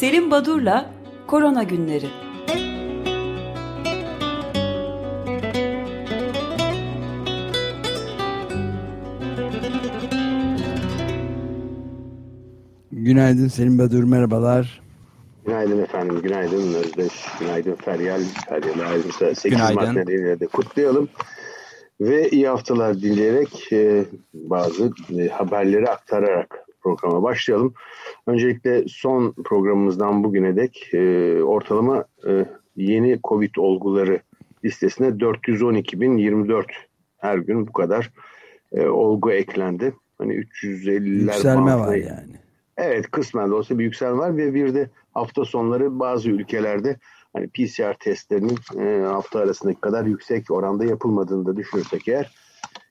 Selim Badur'la Korona Günleri. Günaydın Selim Badur, merhabalar. Günaydın efendim, günaydın Özdeş, günaydın Feryal. Feryal ayrıca 8 günaydın. Mart de kutlayalım. Ve iyi haftalar dileyerek e, bazı e, haberleri aktararak programa başlayalım. Öncelikle son programımızdan bugüne dek e, ortalama e, yeni Covid olguları listesine 412.024 her gün bu kadar e, olgu eklendi. Hani 350'ler Yükselme var yani. Evet kısmen de olsa bir yükselme var ve bir de hafta sonları bazı ülkelerde hani PCR testlerinin e, hafta arasındaki kadar yüksek oranda yapılmadığını da düşünürsek eğer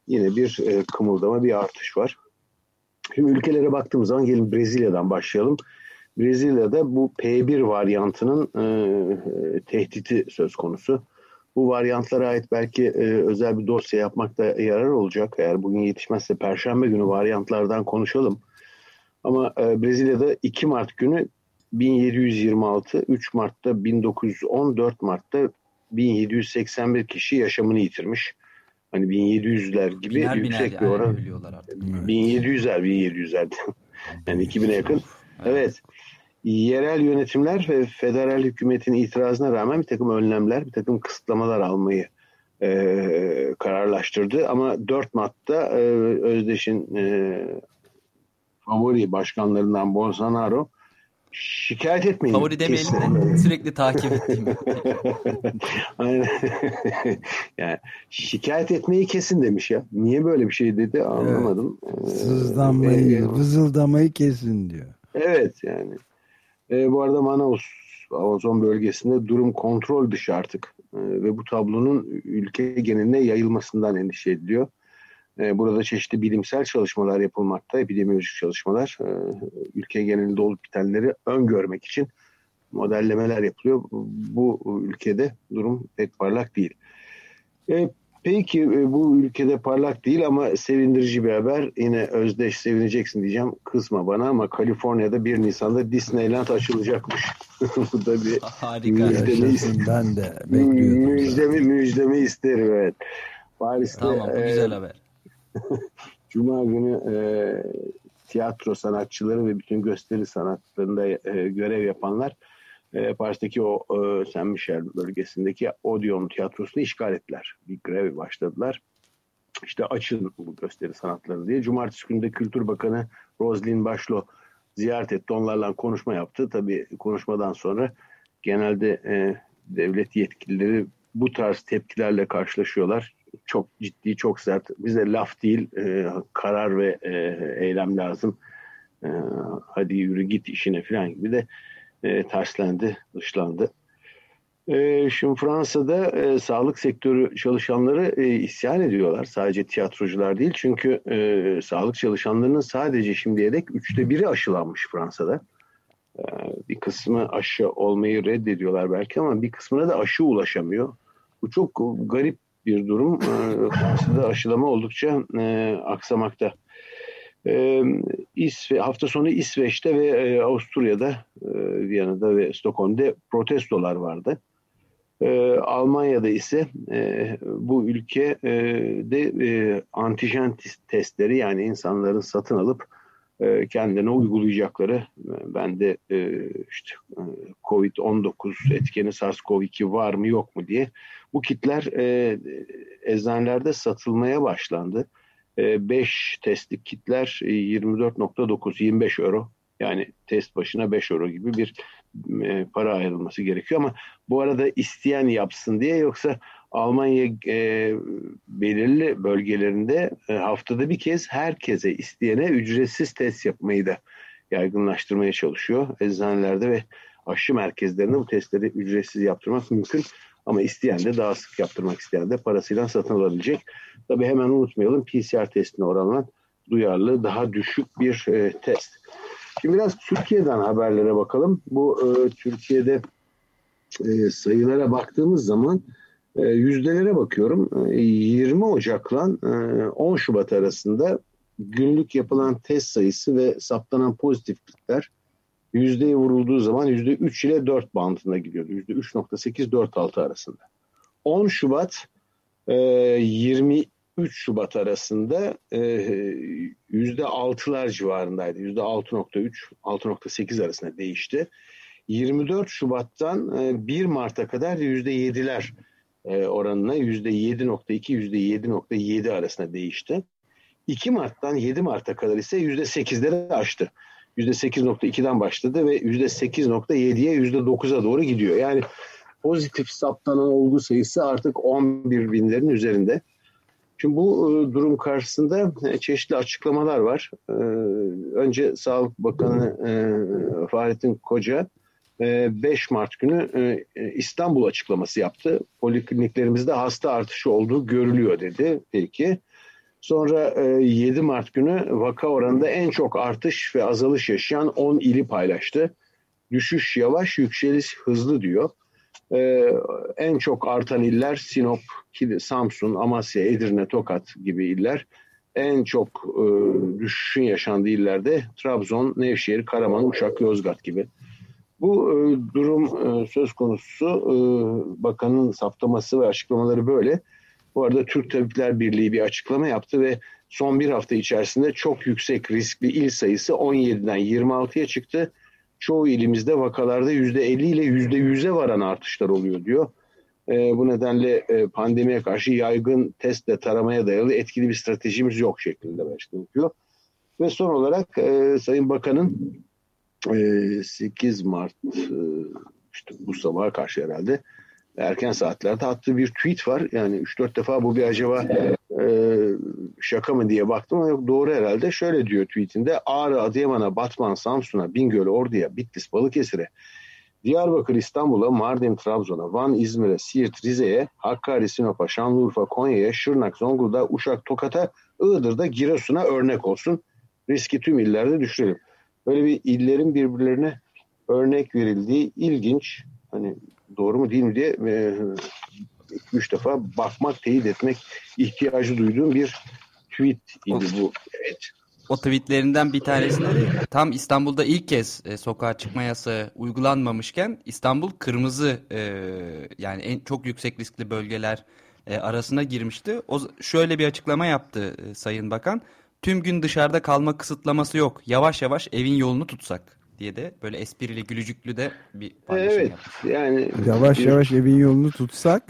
yine bir e, kımıldama bir artış var. Şimdi ülkelere baktığımız zaman gelin Brezilya'dan başlayalım. Brezilya'da bu P1 varyantının e, tehdidi söz konusu. Bu varyantlara ait belki e, özel bir dosya yapmakta yarar olacak. Eğer bugün yetişmezse Perşembe günü varyantlardan konuşalım. Ama e, Brezilya'da 2 Mart günü 1726, 3 Mart'ta 1910, 4 Mart'ta 1781 kişi yaşamını yitirmiş. Hani 1700'ler gibi biner yüksek biner bir oran. 1700'ler, 1700'ler. yani 2000'e yakın. Evet. Yerel yönetimler ve federal hükümetin itirazına rağmen bir takım önlemler, bir takım kısıtlamalar almayı e, kararlaştırdı. Ama 4 Mart'ta e, Özdeş'in e, favori başkanlarından Bolsonaro şikayet etmeyin. Favori demeyelim de sürekli takip ettiğim. Aynen. yani şikayet etmeyi kesin demiş ya. Niye böyle bir şey dedi anlamadım. Evet. Sızlanmayı, ee, vızıldamayı kesin diyor. Evet yani. Ee, bu arada Manaus Amazon bölgesinde durum kontrol dışı artık. Ee, ve bu tablonun ülke geneline yayılmasından endişe ediliyor. Ee, burada çeşitli bilimsel çalışmalar yapılmakta, epidemiolojik çalışmalar. Ee, ülke genelinde olup bitenleri öngörmek için modellemeler yapılıyor. Bu ülkede durum pek parlak değil. Ee, peki e, bu ülkede parlak değil ama sevindirici bir haber. Yine Özdeş sevineceksin diyeceğim. Kızma bana ama Kaliforniya'da 1 Nisan'da Disneyland açılacakmış. bu da bir Harika. Müjdemi, ben de bekliyordum. Müjdemi, müjdemi isterim evet. Paris'te, tamam bu güzel e, haber. Cuma günü e, tiyatro sanatçıları ve bütün gösteri sanatlarında e, görev yapanlar e, Paris'teki o e, Saint Michel bölgesindeki Odeon tiyatrosunu işgal ettiler. Bir grev başladılar. İşte açın bu gösteri sanatları diye. Cumartesi günü de Kültür Bakanı Roslin Başlo ziyaret etti. Onlarla konuşma yaptı. Tabii konuşmadan sonra genelde e, devlet yetkilileri bu tarz tepkilerle karşılaşıyorlar çok ciddi, çok sert. Bize laf değil, e, karar ve e, eylem lazım. E, hadi yürü git işine falan gibi de e, terslendi, dışlandı. E, şimdi Fransa'da e, sağlık sektörü çalışanları e, isyan ediyorlar. Sadece tiyatrocular değil. Çünkü e, sağlık çalışanlarının sadece şimdiye dek üçte biri aşılanmış Fransa'da. E, bir kısmı aşı olmayı reddediyorlar belki ama bir kısmına da aşı ulaşamıyor. Bu çok garip bir durum. Fransa'da aşılama oldukça e, aksamakta. E, İsve, hafta sonu İsveç'te ve e, Avusturya'da, e, Viyana'da ve Stockholm'da protestolar vardı. E, Almanya'da ise e, bu ülkede e, antijen testleri yani insanların satın alıp e, kendine uygulayacakları. E, ben de e, işte Covid-19 etkeni SARS-CoV-2 var mı yok mu diye bu kitler eczanelerde satılmaya başlandı. 5 testlik kitler 24.9 25 euro. Yani test başına 5 euro gibi bir para ayrılması gerekiyor. Ama bu arada isteyen yapsın diye yoksa Almanya e, belirli bölgelerinde e, haftada bir kez herkese isteyene ücretsiz test yapmayı da yaygınlaştırmaya çalışıyor. Eczanelerde ve aşı merkezlerinde bu testleri ücretsiz yaptırmak mümkün. Ama isteyen de daha sık yaptırmak isteyen de parasıyla satın alabilecek. Tabi hemen unutmayalım PCR testine oranla duyarlı daha düşük bir e, test. Şimdi biraz Türkiye'den haberlere bakalım. Bu e, Türkiye'de e, sayılara baktığımız zaman e, yüzdelere bakıyorum. 20 e, Ocak'la 10 e, Şubat arasında günlük yapılan test sayısı ve saptanan pozitiflikler yüzdeye vurulduğu zaman yüzde 3 ile 4 bandında gidiyordu. Yüzde 3.8-4.6 arasında. 10 Şubat e, 23 Şubat arasında e, yüzde 6'lar civarındaydı. Yüzde 6.3, 6.8 arasında değişti. 24 Şubat'tan 1 e, Mart'a kadar yüzde 7'ler e, oranına yüzde 7.2, yüzde 7.7 arasında değişti. 2 Mart'tan 7 Mart'a kadar ise yüzde 8'leri aştı. %8.2'den başladı ve %8.7'ye %9'a doğru gidiyor. Yani pozitif saptanan olgu sayısı artık 11 binlerin üzerinde. Şimdi bu e, durum karşısında e, çeşitli açıklamalar var. E, önce Sağlık Bakanı Fahrettin Koca 5 Mart günü İstanbul açıklaması yaptı. Polikliniklerimizde hasta artışı olduğu görülüyor dedi. Peki. Sonra 7 e, Mart günü vaka oranında en çok artış ve azalış yaşayan 10 ili paylaştı. Düşüş yavaş, yükseliş hızlı diyor. E, en çok artan iller Sinop, Samsun, Amasya, Edirne, Tokat gibi iller. En çok e, düşüşün yaşandığı illerde Trabzon, Nevşehir, Karaman, Uşak, Yozgat gibi. Bu durum söz konusu bakanın saptaması ve açıklamaları böyle. Bu arada Türk Tabipler Birliği bir açıklama yaptı ve son bir hafta içerisinde çok yüksek riskli il sayısı 17'den 26'ya çıktı. Çoğu ilimizde vakalarda %50 ile %100'e varan artışlar oluyor diyor. E, bu nedenle e, pandemiye karşı yaygın testle taramaya dayalı etkili bir stratejimiz yok şeklinde başlıyor. Ve son olarak e, Sayın Bakan'ın e, 8 Mart e, işte bu sabaha karşı herhalde erken saatlerde attığı bir tweet var. Yani 3-4 defa bu bir acaba e, şaka mı diye baktım ama yok doğru herhalde. Şöyle diyor tweetinde Ağrı, Adıyaman'a, Batman, Samsun'a, Bingöl, Ordu'ya, Bitlis, Balıkesir'e, Diyarbakır, İstanbul'a, Mardin, Trabzon'a, Van, İzmir'e, Siirt, Rize'ye, Hakkari, Sinop'a, Şanlıurfa, Konya'ya, Şırnak, Zonguldak'a, Uşak, Tokat'a, Iğdır'da, Giresun'a örnek olsun. Riski tüm illerde düşürelim. Böyle bir illerin birbirlerine örnek verildiği ilginç. Hani doğru mu değil mi diye e, üç defa bakmak, teyit etmek ihtiyacı duyduğum bir tweet idi bu. Evet. O tweetlerinden bir tanesinde tam İstanbul'da ilk kez e, sokağa çıkma yasağı uygulanmamışken İstanbul kırmızı e, yani en çok yüksek riskli bölgeler e, arasına girmişti. O şöyle bir açıklama yaptı e, Sayın Bakan. Tüm gün dışarıda kalma kısıtlaması yok. Yavaş yavaş evin yolunu tutsak diye de böyle esprili gülücüklü de bir paylaşım evet, yaptık. Yani yavaş yavaş evin yolunu tutsak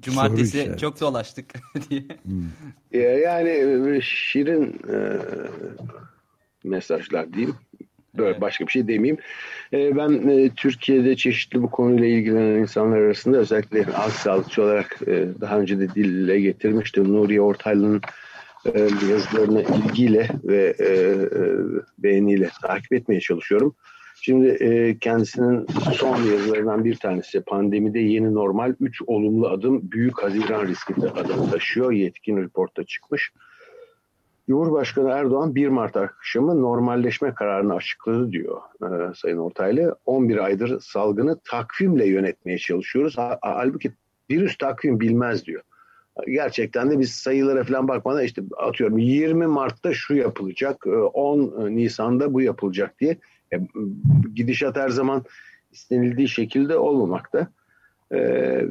Cumartesi çok dolaştık diye. Hmm. Yani e, şirin e, mesajlar diyeyim. Böyle evet. başka bir şey demeyeyim. E, ben e, Türkiye'de çeşitli bu konuyla ilgilenen insanlar arasında özellikle az sağlıkçı olarak e, daha önce de dille getirmiştim. Nuriye Ortaylı'nın e, yazılarını ilgiyle ve e, e, beğeniyle takip etmeye çalışıyorum. Şimdi e, kendisinin son yazılarından bir tanesi pandemide yeni normal 3 olumlu adım büyük haziran riski adını taşıyor. Yetkin raporta çıkmış. Cumhurbaşkanı Erdoğan 1 Mart akşamı normalleşme kararını açıkladı diyor e, Sayın Ortaylı. 11 aydır salgını takvimle yönetmeye çalışıyoruz. Halbuki virüs takvim bilmez diyor gerçekten de biz sayılara falan bakmadan işte atıyorum 20 Mart'ta şu yapılacak, 10 e, Nisan'da bu yapılacak diye e, gidişat her zaman istenildiği şekilde olmamakta. Ee,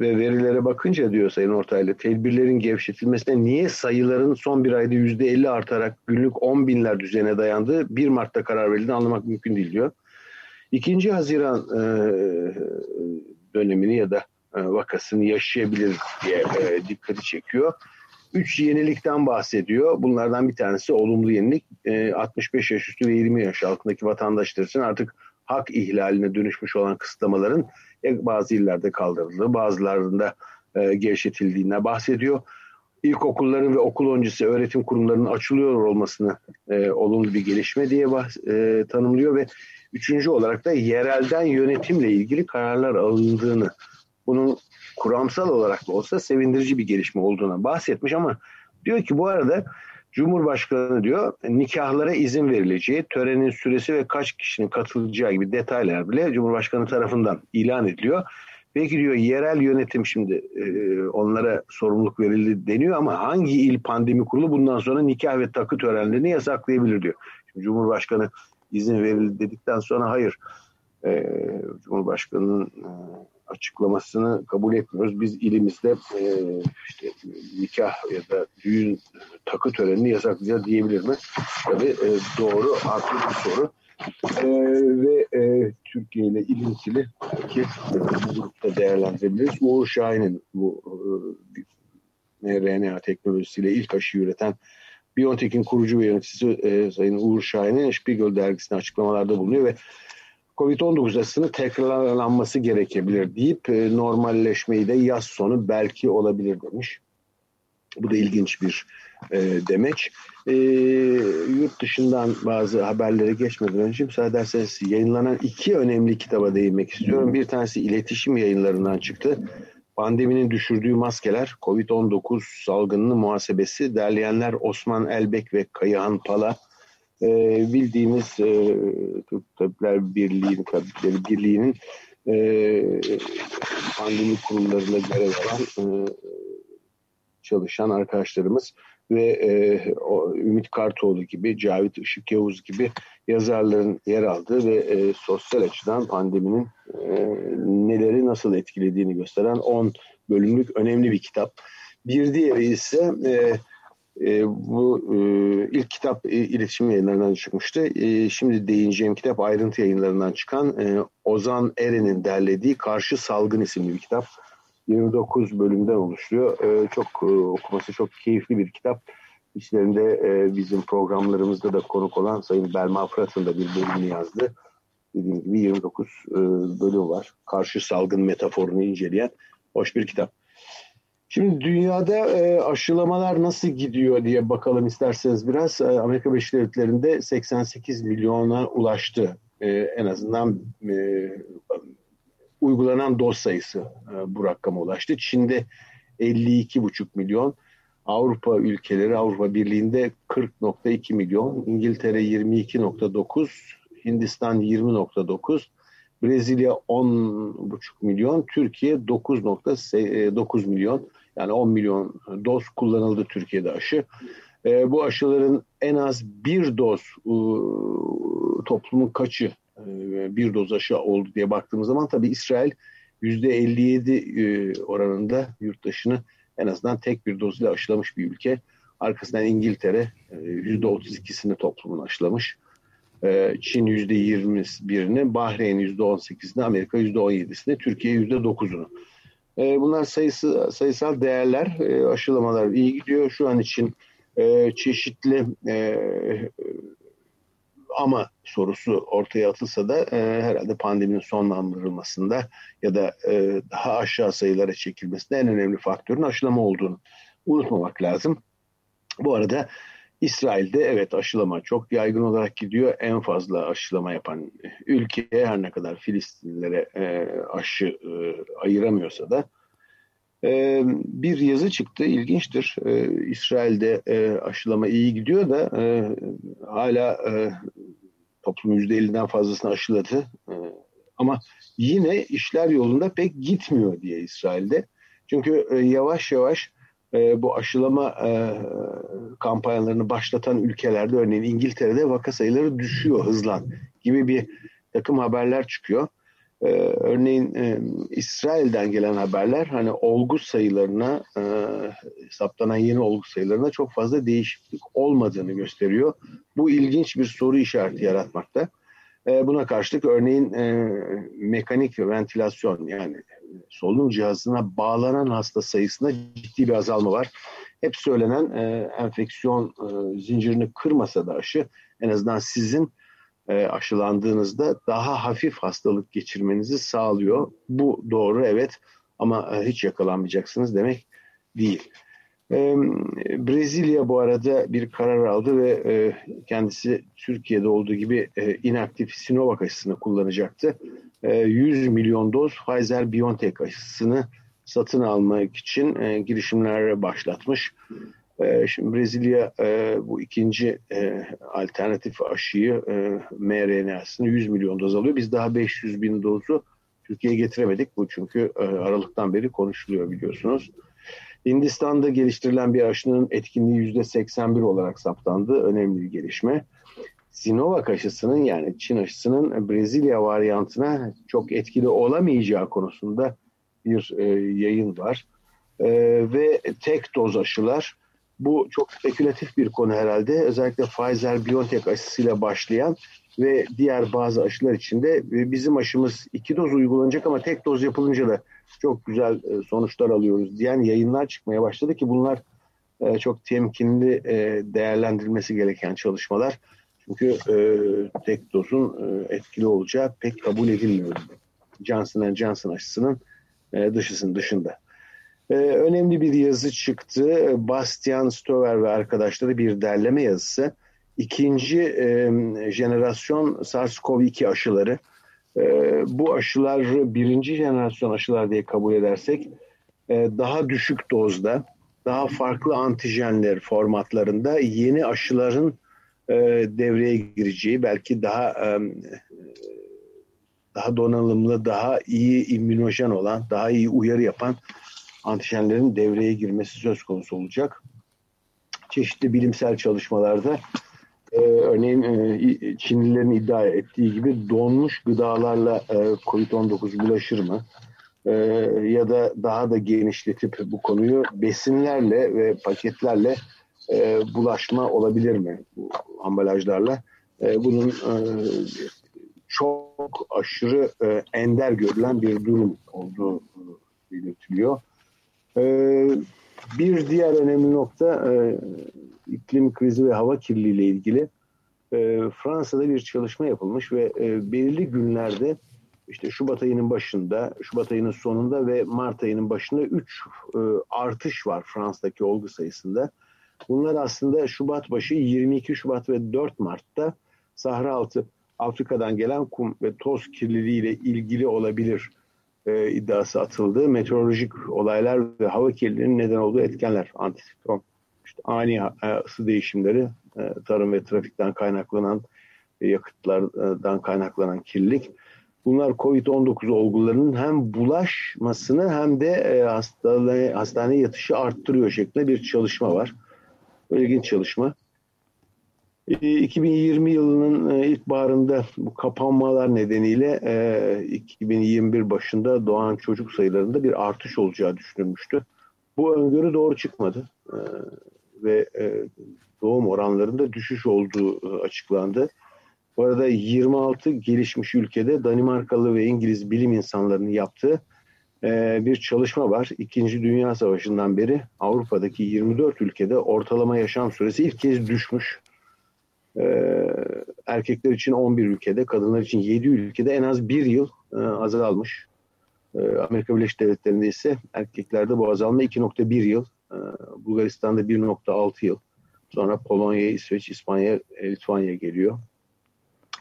ve verilere bakınca diyor Sayın Ortaylı tedbirlerin gevşetilmesine niye sayıların son bir ayda yüzde 50 artarak günlük 10 binler düzeyine dayandığı 1 Mart'ta karar verildiğini anlamak mümkün değil diyor. 2. Haziran e, dönemini ya da e, vakasını yaşayabilir diye e, dikkati çekiyor. Üç yenilikten bahsediyor. Bunlardan bir tanesi olumlu yenilik. E, 65 yaş üstü ve 20 yaş altındaki vatandaşlar için artık hak ihlaline dönüşmüş olan kısıtlamaların bazı illerde kaldırıldığı, bazılarında e, gevşetildiğine bahsediyor. İlkokulların ve okul öncesi öğretim kurumlarının açılıyor olmasını e, olumlu bir gelişme diye bahs e, tanımlıyor ve üçüncü olarak da yerelden yönetimle ilgili kararlar alındığını bunun kuramsal olarak da olsa sevindirici bir gelişme olduğuna bahsetmiş ama diyor ki bu arada Cumhurbaşkanı diyor nikahlara izin verileceği, törenin süresi ve kaç kişinin katılacağı gibi detaylar bile Cumhurbaşkanı tarafından ilan ediliyor. Peki diyor yerel yönetim şimdi e, onlara sorumluluk verildi deniyor ama hangi il pandemi kurulu bundan sonra nikah ve takı törenlerini yasaklayabilir diyor. Şimdi Cumhurbaşkanı izin verildi dedikten sonra hayır e, Cumhurbaşkanı'nın e, açıklamasını kabul etmiyoruz. Biz ilimizde e, işte nikah ya da düğün takı törenini yasaklayacağız diyebilir mi? Tabii e, doğru, haklı bir soru. E, ve e, Türkiye ile ilintili ki e, bu grupta değerlendirebiliriz. Uğur Şahin'in bu e, RNA teknolojisiyle ilk aşıyı üreten BioNTech'in kurucu ve yöneticisi e, Sayın Uğur Şahin'in Spiegel dergisine açıklamalarda bulunuyor ve Covid-19 aşısının tekrarlanması gerekebilir deyip e, normalleşmeyi de yaz sonu belki olabilir demiş. Bu da ilginç bir e, demeç. E, yurt dışından bazı haberlere geçmeden önce müsaade ederseniz yayınlanan iki önemli kitaba değinmek istiyorum. Bir tanesi iletişim yayınlarından çıktı. Pandeminin düşürdüğü maskeler, Covid-19 salgınının muhasebesi, derleyenler Osman Elbek ve Kayıhan Pala e, bildiğimiz e, Türk Tabipler Birliği'nin, Tabipleri Birliği'nin e, pandemi kurumlarında görev alan e, çalışan arkadaşlarımız ve e, o, Ümit Kartoğlu gibi, Cavit Işık Yavuz gibi yazarların yer aldığı ve e, sosyal açıdan pandeminin e, neleri nasıl etkilediğini gösteren 10 bölümlük önemli bir kitap. Bir diğeri ise e, e, bu e, ilk kitap e, iletişim yayınlarından çıkmıştı. E, şimdi değineceğim kitap ayrıntı yayınlarından çıkan e, Ozan Eren'in derlediği Karşı Salgın isimli bir kitap. 29 bölümden oluşuyor. E, çok e, okuması çok keyifli bir kitap. İçlerinde e, bizim programlarımızda da konuk olan Sayın Belma Fırat'ın da bir bölümünü yazdı. Dediğim gibi 29 e, bölüm var. Karşı salgın metaforunu inceleyen hoş bir kitap. Şimdi dünyada e, aşılamalar nasıl gidiyor diye bakalım isterseniz biraz. E, Amerika Birleşik Devletleri'nde 88 milyona ulaştı. E, en azından e, uygulanan doz sayısı e, bu rakama ulaştı. Çin'de 52,5 milyon. Avrupa ülkeleri Avrupa Birliği'nde 40.2 milyon, İngiltere 22.9, Hindistan 20.9, Brezilya 10,5 milyon, Türkiye 9.9 milyon. Yani 10 milyon doz kullanıldı Türkiye'de aşı. E, bu aşıların en az bir doz e, toplumun kaçı e, bir doz aşı oldu diye baktığımız zaman tabii İsrail %57 e, oranında yurttaşını en azından tek bir doz ile aşılamış bir ülke. Arkasından İngiltere e, %32'sini toplumun aşılamış. E, Çin %21'ini, Bahreyn %18'ini, Amerika %17'sini, Türkiye %9'unu. E, bunlar sayısı sayısal değerler, e, aşılamalar iyi gidiyor. Şu an için e, çeşitli e, ama sorusu ortaya atılsa da herhalde pandeminin sonlandırılmasında ya da daha aşağı sayılara çekilmesinde en önemli faktörün aşılama olduğunu unutmamak lazım. Bu arada İsrail'de evet aşılama çok yaygın olarak gidiyor. En fazla aşılama yapan ülke her ne kadar Filistinlilere e, aşı e, ayıramıyorsa da e, bir yazı çıktı. İlginçtir. E, İsrail'de e, aşılama iyi gidiyor da e, hala e, toplum %50'den fazlasını aşıladı. E, ama yine işler yolunda pek gitmiyor diye İsrail'de. Çünkü e, yavaş yavaş e, bu aşılama e, kampanyalarını başlatan ülkelerde örneğin İngiltere'de vaka sayıları düşüyor hızlan gibi bir takım haberler çıkıyor. Ee, örneğin e, İsrail'den gelen haberler hani olgu sayılarına e, saptanan yeni olgu sayılarına çok fazla değişiklik olmadığını gösteriyor. Bu ilginç bir soru işareti yaratmakta. E, buna karşılık örneğin e, mekanik ventilasyon yani solunum cihazına bağlanan hasta sayısında ciddi bir azalma var. Hep söylenen e, enfeksiyon e, zincirini kırmasa da aşı en azından sizin e, aşılandığınızda daha hafif hastalık geçirmenizi sağlıyor. Bu doğru evet ama e, hiç yakalanmayacaksınız demek değil. E, Brezilya bu arada bir karar aldı ve e, kendisi Türkiye'de olduğu gibi e, inaktif Sinovac aşısını kullanacaktı. E, 100 milyon doz Pfizer-BioNTech aşısını satın almak için e, girişimler başlatmış. Şimdi Brezilya e, bu ikinci e, alternatif aşıyı e, mRNA'sını 100 milyon doz alıyor. Biz daha 500 bin dozu Türkiye'ye getiremedik. Bu çünkü e, Aralık'tan beri konuşuluyor biliyorsunuz. Hindistan'da geliştirilen bir aşının etkinliği %81 olarak saptandı. Önemli bir gelişme. Sinovac aşısının yani Çin aşısının Brezilya varyantına çok etkili olamayacağı konusunda bir e, yayın var. E, ve tek doz aşılar bu çok spekülatif bir konu herhalde. Özellikle Pfizer-BioNTech aşısıyla başlayan ve diğer bazı aşılar içinde e, bizim aşımız iki doz uygulanacak ama tek doz yapılınca da çok güzel e, sonuçlar alıyoruz diyen yayınlar çıkmaya başladı ki bunlar e, çok temkinli değerlendirilmesi gereken çalışmalar. Çünkü tek dozun etkili olacağı pek kabul edilmiyor. Johnson Johnson aşısının dışısının dışında. Önemli bir yazı çıktı. Bastian Stover ve arkadaşları bir derleme yazısı ikinci e, jenerasyon SARS-CoV-2 aşıları. E, bu aşılar birinci jenerasyon aşılar diye kabul edersek e, daha düşük dozda, daha farklı antijenler formatlarında yeni aşıların e, devreye gireceği, belki daha e, daha donanımlı, daha iyi immünojen olan, daha iyi uyarı yapan antijenlerin devreye girmesi söz konusu olacak. Çeşitli bilimsel çalışmalarda e, örneğin e, Çinlilerin iddia ettiği gibi donmuş gıdalarla e, COVID-19 bulaşır mı? E, ya da daha da genişletip bu konuyu besinlerle ve paketlerle e, bulaşma olabilir mi bu ambalajlarla? E, bunun e, çok aşırı e, ender görülen bir durum olduğu e, belirtiliyor. E, bir diğer önemli nokta e, iklim krizi ve hava kirliliği ile ilgili e, Fransa'da bir çalışma yapılmış ve e, belirli günlerde işte Şubat ayının başında, Şubat ayının sonunda ve Mart ayının başında 3 e, artış var Fransa'daki olgu sayısında. Bunlar aslında Şubat başı 22 Şubat ve 4 Mart'ta Sahra altı Afrika'dan gelen kum ve toz kirliliği ile ilgili olabilir e, iddiası atıldı. Meteorolojik olaylar ve hava kirliliğinin neden olduğu etkenler, antisikron işte ani e, ısı değişimleri, e, tarım ve trafikten kaynaklanan e, yakıtlardan kaynaklanan kirlilik. Bunlar COVID-19 olgularının hem bulaşmasını hem de hastane, hastane yatışı arttırıyor şeklinde bir çalışma var. İlginç çalışma. 2020 yılının ilkbaharında bu kapanmalar nedeniyle 2021 başında doğan çocuk sayılarında bir artış olacağı düşünülmüştü. Bu öngörü doğru çıkmadı ve e, doğum oranlarında düşüş olduğu e, açıklandı. Bu arada 26 gelişmiş ülkede Danimarkalı ve İngiliz bilim insanlarının yaptığı e, bir çalışma var. İkinci Dünya Savaşı'ndan beri Avrupa'daki 24 ülkede ortalama yaşam süresi ilk kez düşmüş. Erkekler için 11 ülkede, kadınlar için 7 ülkede en az bir yıl azalmış. Amerika Birleşik Devletleri'nde ise erkeklerde bu azalma 2.1 yıl, ee, Bulgaristan'da 1.6 yıl. Sonra Polonya, İsveç, İspanya, Litvanya geliyor.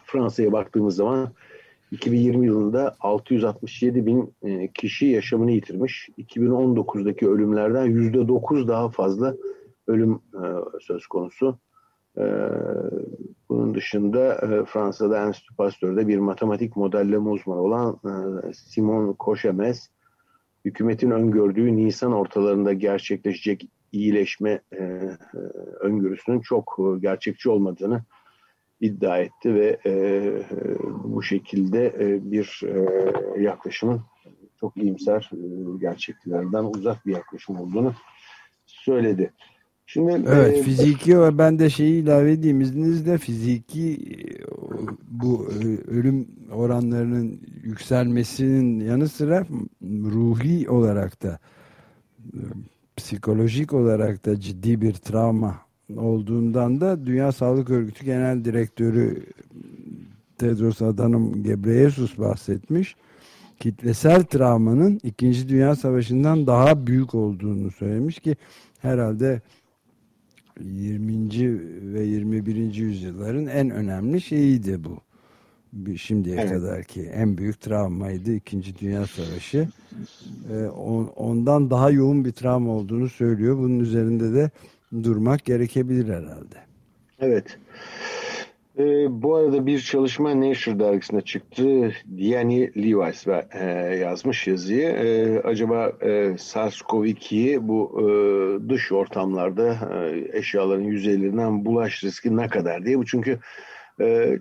Fransa'ya baktığımız zaman 2020 yılında 667 bin e, kişi yaşamını yitirmiş. 2019'daki ölümlerden %9 daha fazla ölüm e, söz konusu. E, bunun dışında Fransa'da Enstitü Pasteur'de bir matematik modelleme uzmanı olan Simon Koşemez hükümetin öngördüğü Nisan ortalarında gerçekleşecek iyileşme e, e, öngörüsünün çok e, gerçekçi olmadığını iddia etti ve e, e, bu şekilde e, bir e, yaklaşımın çok iyimser e, gerçekliklerden uzak bir yaklaşım olduğunu söyledi. Şimdi evet e, fiziki ve ben de şeyi ilave edeyim izninizle fiziki bu ölüm oranlarının yükselmesinin yanı sıra ruhi olarak da psikolojik olarak da ciddi bir travma olduğundan da Dünya Sağlık Örgütü Genel Direktörü Tedros Adhanom Ghebreyesus bahsetmiş. Kitlesel travmanın 2. Dünya Savaşı'ndan daha büyük olduğunu söylemiş ki herhalde 20. ve 21. yüzyılların en önemli şeyiydi bu. Şimdiye evet. kadar ki en büyük travmaydı İkinci Dünya Savaşı. Ee, ondan daha yoğun bir travma olduğunu söylüyor. Bunun üzerinde de durmak gerekebilir herhalde. Evet. E, bu arada bir çalışma Nature dergisinde çıktı. Diane Lewis e, yazmış yazıyı. E, acaba e, SARS-CoV-2'yi bu e, dış ortamlarda e, eşyaların yüzeylerinden bulaş riski ne kadar diye. Bu çünkü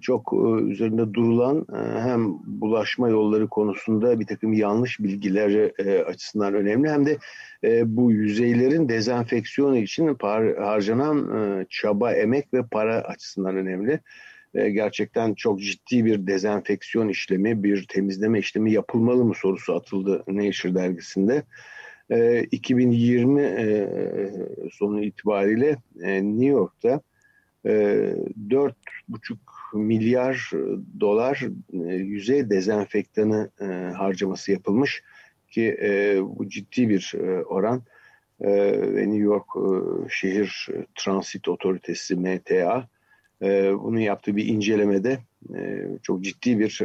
çok e, üzerinde durulan e, hem bulaşma yolları konusunda bir takım yanlış bilgiler e, açısından önemli hem de e, bu yüzeylerin dezenfeksiyonu için harcanan e, çaba, emek ve para açısından önemli. E, gerçekten çok ciddi bir dezenfeksiyon işlemi, bir temizleme işlemi yapılmalı mı sorusu atıldı Nature dergisinde. 2020 e, sonu itibariyle New York'ta 4,5 milyar dolar yüzey dezenfektanı harcaması yapılmış ki bu ciddi bir oran ve New York Şehir Transit Otoritesi MTA bunun yaptığı bir incelemede çok ciddi bir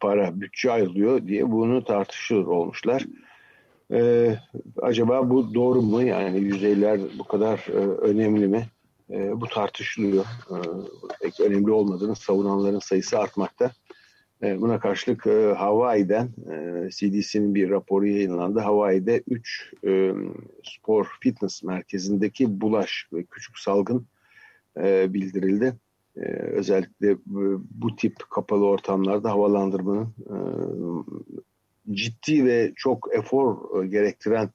para bütçe ayrılıyor diye bunu tartışır olmuşlar. Ee, acaba bu doğru mu? Yani yüzeyler bu kadar e, önemli mi? E, bu tartışılıyor. E, pek önemli olmadığını savunanların sayısı artmakta. E, buna karşılık e, Hawaii'den e, CDC'nin bir raporu yayınlandı. Hawaii'de 3 e, spor fitness merkezindeki bulaş ve küçük salgın e, bildirildi. E, özellikle bu, bu tip kapalı ortamlarda havalandırmanın e, ciddi ve çok efor e, gerektiren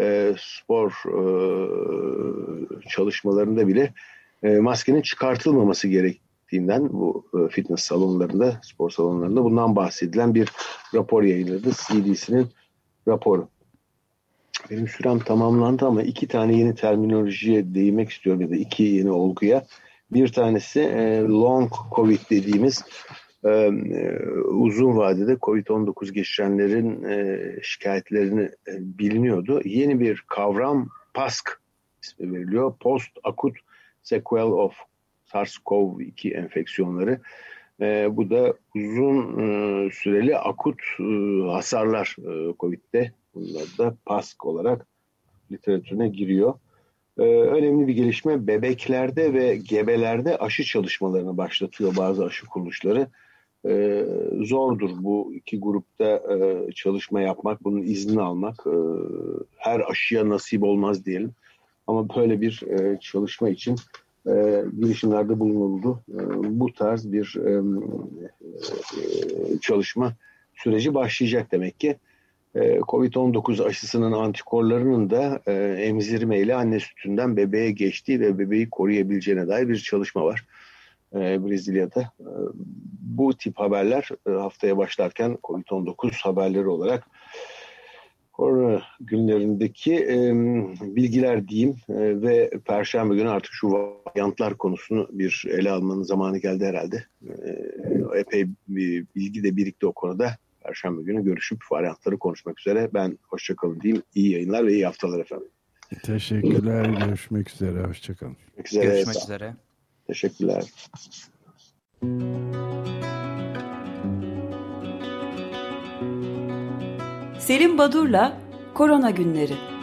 e, spor e, çalışmalarında bile e, maskenin çıkartılmaması gerektiğinden bu e, fitness salonlarında, spor salonlarında bundan bahsedilen bir rapor yayınladı. CDC'nin raporu. Benim sürem tamamlandı ama iki tane yeni terminolojiye değinmek istiyorum ya da iki yeni olguya. Bir tanesi e, long covid dediğimiz e, uzun vadede COVID-19 geçirenlerin e, şikayetlerini e, biliniyordu. Yeni bir kavram PASK ismi veriliyor. Post Akut Sequel of SARS-CoV-2 enfeksiyonları. E, bu da uzun e, süreli akut e, hasarlar e, COVID'de. Bunlar da PASK olarak literatürüne giriyor. Ee, önemli bir gelişme bebeklerde ve gebelerde aşı çalışmalarını başlatıyor bazı aşı kuruluşları e, zordur bu iki grupta e, çalışma yapmak, bunun iznini almak. E, her aşıya nasip olmaz diyelim. Ama böyle bir e, çalışma için e, girişimlerde bulunuldu. E, bu tarz bir e, e, çalışma süreci başlayacak demek ki. E, Covid-19 aşısının antikorlarının da e, emzirmeyle anne sütünden bebeğe geçtiği ve bebeği koruyabileceğine dair bir çalışma var e, Brezilya'da. E, bu tip haberler e, haftaya başlarken COVID-19 haberleri olarak korona günlerindeki e, bilgiler diyeyim e, ve Perşembe günü artık şu varyantlar konusunu bir ele almanın zamanı geldi herhalde. E, epey bir bilgi de birikti o konuda. Perşembe günü görüşüp varyantları konuşmak üzere. Ben hoşçakalın diyeyim. İyi yayınlar ve iyi haftalar efendim. Teşekkürler. Görüşmek üzere. Hoşçakalın. Görüşmek üzere. Görüşmek üzere. Teşekkürler. Selim Badur'la Korona Günleri